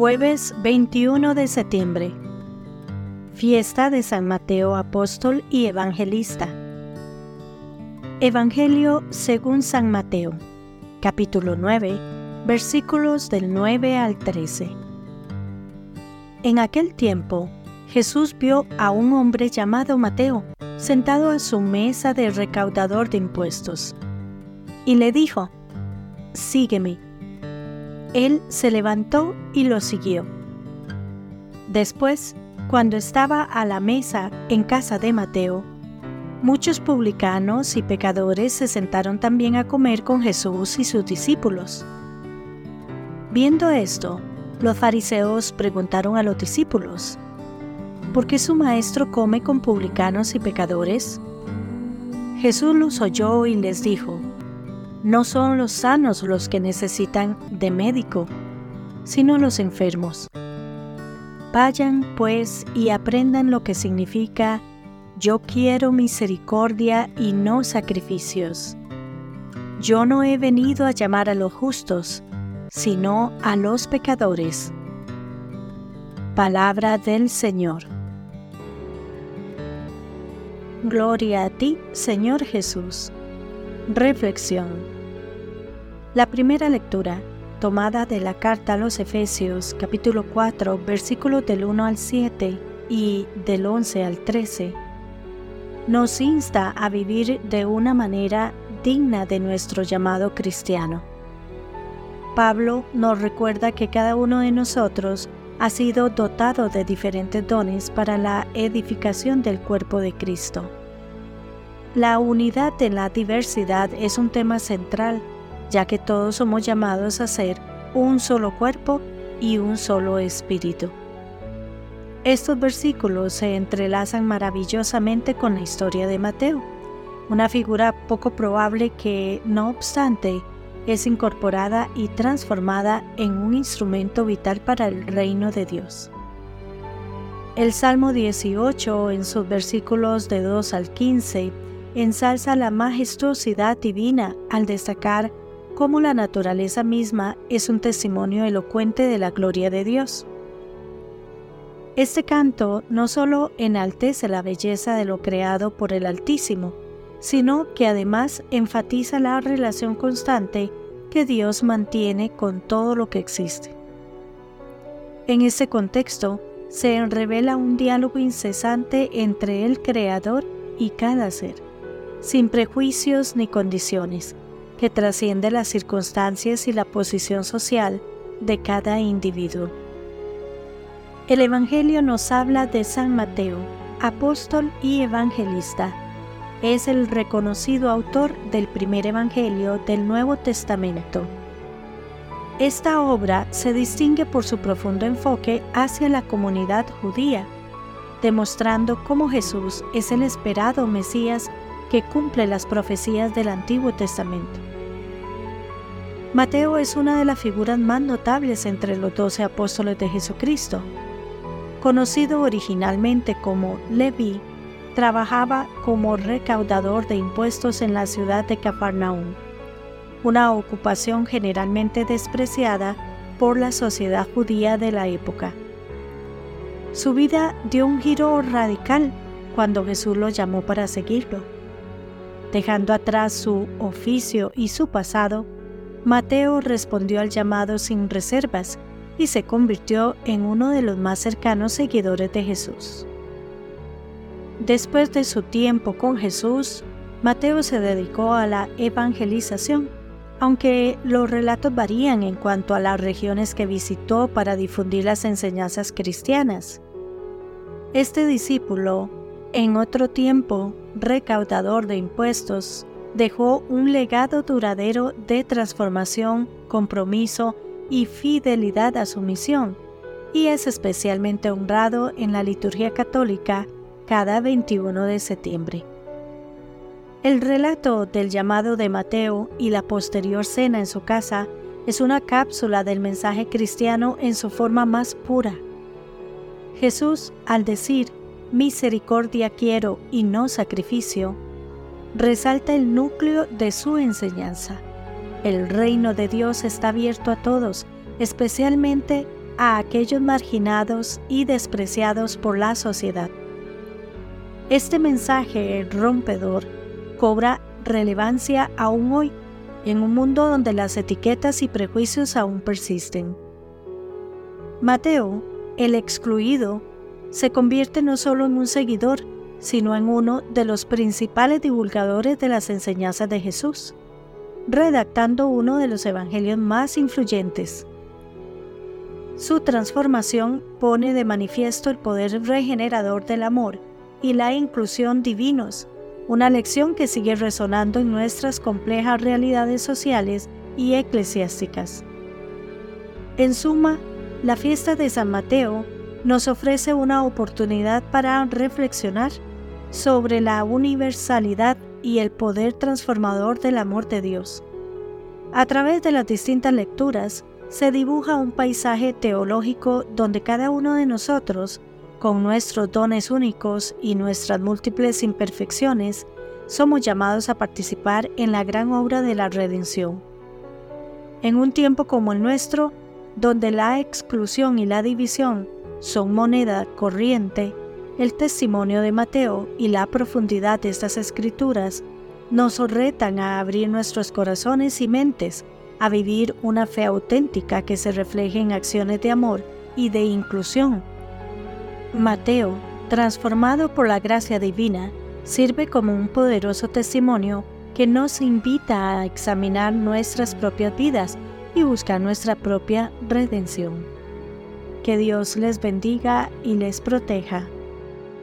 Jueves 21 de septiembre. Fiesta de San Mateo Apóstol y Evangelista. Evangelio según San Mateo, capítulo 9, versículos del 9 al 13. En aquel tiempo, Jesús vio a un hombre llamado Mateo sentado a su mesa de recaudador de impuestos, y le dijo, Sígueme él se levantó y lo siguió. Después, cuando estaba a la mesa en casa de Mateo, muchos publicanos y pecadores se sentaron también a comer con Jesús y sus discípulos. Viendo esto, los fariseos preguntaron a los discípulos, ¿por qué su maestro come con publicanos y pecadores? Jesús los oyó y les dijo, no son los sanos los que necesitan de médico, sino los enfermos. Vayan, pues, y aprendan lo que significa yo quiero misericordia y no sacrificios. Yo no he venido a llamar a los justos, sino a los pecadores. Palabra del Señor. Gloria a ti, Señor Jesús. Reflexión. La primera lectura, tomada de la carta a los Efesios capítulo 4 versículos del 1 al 7 y del 11 al 13, nos insta a vivir de una manera digna de nuestro llamado cristiano. Pablo nos recuerda que cada uno de nosotros ha sido dotado de diferentes dones para la edificación del cuerpo de Cristo. La unidad en la diversidad es un tema central, ya que todos somos llamados a ser un solo cuerpo y un solo espíritu. Estos versículos se entrelazan maravillosamente con la historia de Mateo, una figura poco probable que, no obstante, es incorporada y transformada en un instrumento vital para el reino de Dios. El Salmo 18, en sus versículos de 2 al 15, ensalza la majestuosidad divina al destacar cómo la naturaleza misma es un testimonio elocuente de la gloria de Dios. Este canto no solo enaltece la belleza de lo creado por el Altísimo, sino que además enfatiza la relación constante que Dios mantiene con todo lo que existe. En este contexto, se revela un diálogo incesante entre el Creador y cada ser sin prejuicios ni condiciones, que trasciende las circunstancias y la posición social de cada individuo. El Evangelio nos habla de San Mateo, apóstol y evangelista. Es el reconocido autor del primer Evangelio del Nuevo Testamento. Esta obra se distingue por su profundo enfoque hacia la comunidad judía, demostrando cómo Jesús es el esperado Mesías que cumple las profecías del Antiguo Testamento. Mateo es una de las figuras más notables entre los doce apóstoles de Jesucristo. Conocido originalmente como Leví, trabajaba como recaudador de impuestos en la ciudad de Cafarnaúm, una ocupación generalmente despreciada por la sociedad judía de la época. Su vida dio un giro radical cuando Jesús lo llamó para seguirlo Dejando atrás su oficio y su pasado, Mateo respondió al llamado sin reservas y se convirtió en uno de los más cercanos seguidores de Jesús. Después de su tiempo con Jesús, Mateo se dedicó a la evangelización, aunque los relatos varían en cuanto a las regiones que visitó para difundir las enseñanzas cristianas. Este discípulo en otro tiempo, recaudador de impuestos, dejó un legado duradero de transformación, compromiso y fidelidad a su misión, y es especialmente honrado en la liturgia católica cada 21 de septiembre. El relato del llamado de Mateo y la posterior cena en su casa es una cápsula del mensaje cristiano en su forma más pura. Jesús, al decir, misericordia quiero y no sacrificio, resalta el núcleo de su enseñanza. El reino de Dios está abierto a todos, especialmente a aquellos marginados y despreciados por la sociedad. Este mensaje rompedor cobra relevancia aún hoy, en un mundo donde las etiquetas y prejuicios aún persisten. Mateo, el excluido, se convierte no solo en un seguidor, sino en uno de los principales divulgadores de las enseñanzas de Jesús, redactando uno de los evangelios más influyentes. Su transformación pone de manifiesto el poder regenerador del amor y la inclusión divinos, una lección que sigue resonando en nuestras complejas realidades sociales y eclesiásticas. En suma, la fiesta de San Mateo nos ofrece una oportunidad para reflexionar sobre la universalidad y el poder transformador del amor de Dios. A través de las distintas lecturas, se dibuja un paisaje teológico donde cada uno de nosotros, con nuestros dones únicos y nuestras múltiples imperfecciones, somos llamados a participar en la gran obra de la redención. En un tiempo como el nuestro, donde la exclusión y la división son moneda corriente, el testimonio de Mateo y la profundidad de estas escrituras nos retan a abrir nuestros corazones y mentes a vivir una fe auténtica que se refleje en acciones de amor y de inclusión. Mateo, transformado por la gracia divina, sirve como un poderoso testimonio que nos invita a examinar nuestras propias vidas y buscar nuestra propia redención. Que Dios les bendiga y les proteja.